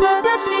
我的心